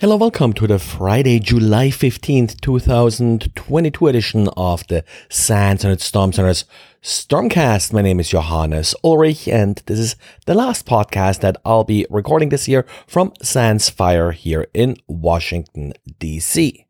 Hello, welcome to the Friday, July 15th, 2022 edition of the SANS and Storm Center's Stormcast. My name is Johannes Ulrich, and this is the last podcast that I'll be recording this year from SANSFIRE here in Washington, D.C.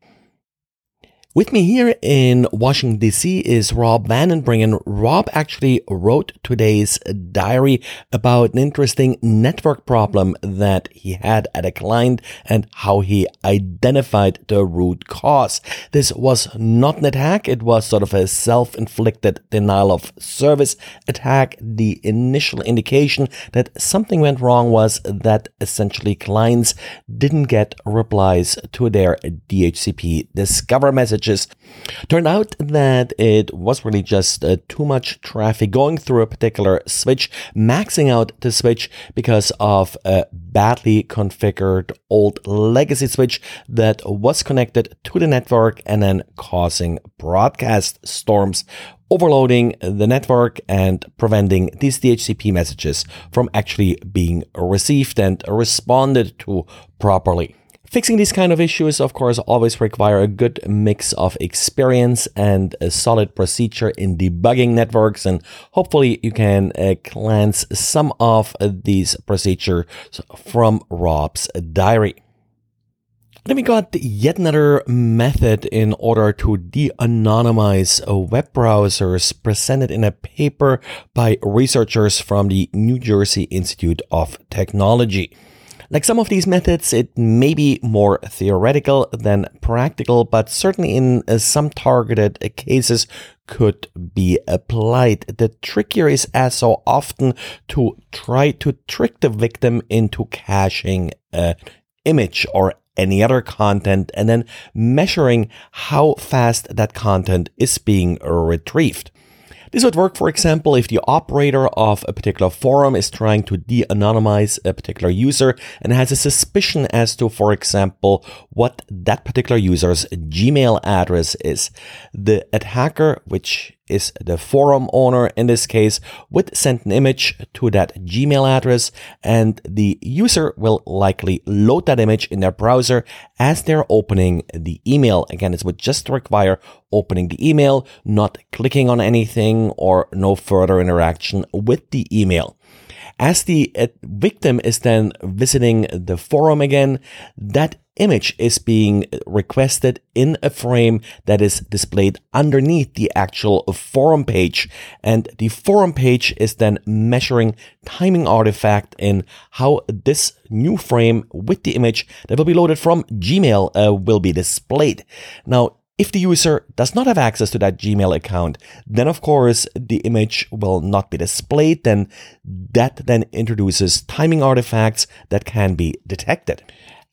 With me here in Washington DC is Rob VandenBrink. Rob actually wrote today's diary about an interesting network problem that he had at a client and how he identified the root cause. This was not an attack. It was sort of a self-inflicted denial of service attack. The initial indication that something went wrong was that essentially clients didn't get replies to their DHCP discover message messages. Turned out that it was really just uh, too much traffic going through a particular switch, maxing out the switch because of a badly configured old legacy switch that was connected to the network and then causing broadcast storms overloading the network and preventing these DHCP messages from actually being received and responded to properly. Fixing these kind of issues, of course, always require a good mix of experience and a solid procedure in debugging networks. And hopefully you can uh, glance some of these procedures from Rob's diary. Then we got yet another method in order to de-anonymize web browsers presented in a paper by researchers from the New Jersey Institute of Technology. Like some of these methods, it may be more theoretical than practical, but certainly in uh, some targeted cases could be applied. The trick here is as so often to try to trick the victim into caching an image or any other content and then measuring how fast that content is being retrieved. This would work, for example, if the operator of a particular forum is trying to de-anonymize a particular user and has a suspicion as to, for example, what that particular user's Gmail address is. The attacker, which is the forum owner in this case would send an image to that Gmail address and the user will likely load that image in their browser as they're opening the email. Again, it would just require opening the email, not clicking on anything or no further interaction with the email. As the uh, victim is then visiting the forum again, that image is being requested in a frame that is displayed underneath the actual forum page. And the forum page is then measuring timing artifact in how this new frame with the image that will be loaded from Gmail uh, will be displayed. Now, if the user does not have access to that Gmail account, then of course the image will not be displayed. Then that then introduces timing artifacts that can be detected.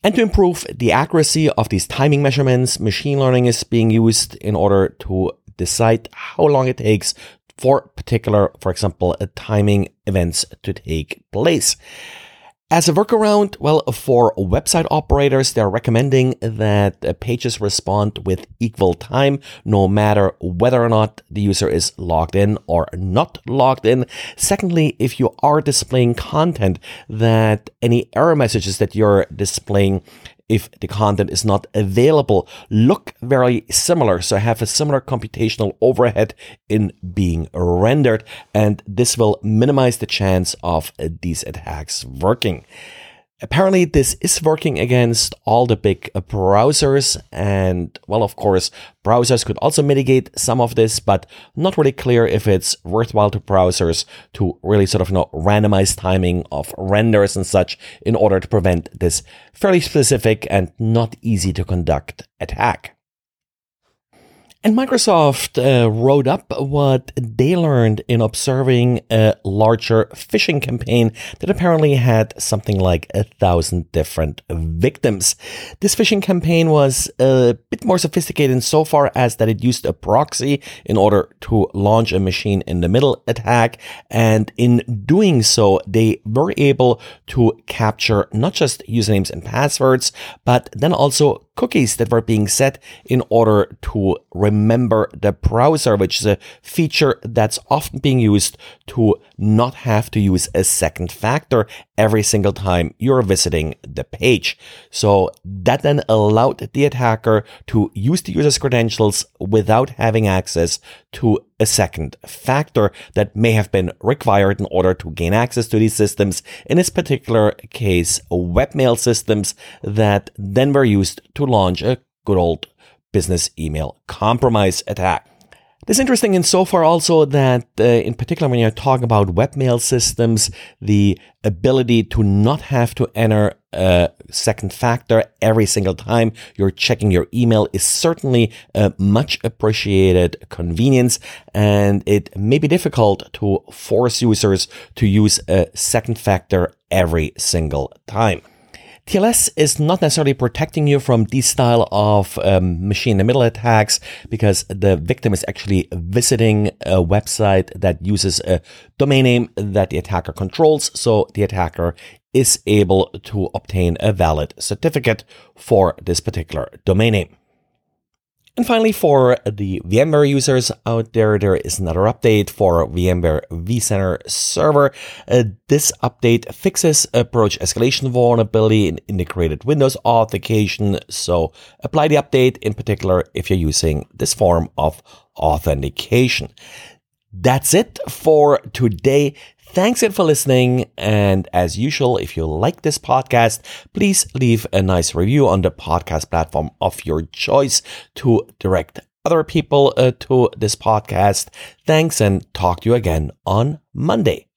And to improve the accuracy of these timing measurements, machine learning is being used in order to decide how long it takes for particular, for example, timing events to take place. As a workaround, well, for website operators, they're recommending that pages respond with equal time, no matter whether or not the user is logged in or not logged in. Secondly, if you are displaying content that any error messages that you're displaying if the content is not available look very similar. So have a similar computational overhead in being rendered. And this will minimize the chance of these attacks working. Apparently, this is working against all the big browsers. And, well, of course, browsers could also mitigate some of this, but not really clear if it's worthwhile to browsers to really sort of, you know, randomize timing of renders and such in order to prevent this fairly specific and not easy to conduct attack. And Microsoft uh, wrote up what they learned in observing a larger phishing campaign that apparently had something like a thousand different victims. This phishing campaign was a bit more sophisticated in so far as that it used a proxy in order to launch a machine in the middle attack. And in doing so, they were able to capture not just usernames and passwords, but then also cookies that were being set in order to remember the browser, which is a feature that's often being used to not have to use a second factor every single time you're visiting the page. So that then allowed the attacker to use the user's credentials without having access to a second factor that may have been required in order to gain access to these systems. In this particular case, webmail systems that then were used to launch a good old business email compromise attack. This is interesting in so far also that, uh, in particular, when you're talking about webmail systems, the ability to not have to enter a second factor every single time you're checking your email is certainly a much appreciated convenience. And it may be difficult to force users to use a second factor every single time. TLS is not necessarily protecting you from these style of um, machine in the middle attacks because the victim is actually visiting a website that uses a domain name that the attacker controls. So the attacker is able to obtain a valid certificate for this particular domain name. And finally, for the VMware users out there, there is another update for VMware vCenter Server. Uh, this update fixes approach escalation vulnerability in integrated Windows authentication. So apply the update in particular if you're using this form of authentication. That's it for today. Thanks again for listening. And as usual, if you like this podcast, please leave a nice review on the podcast platform of your choice to direct other people uh, to this podcast. Thanks and talk to you again on Monday.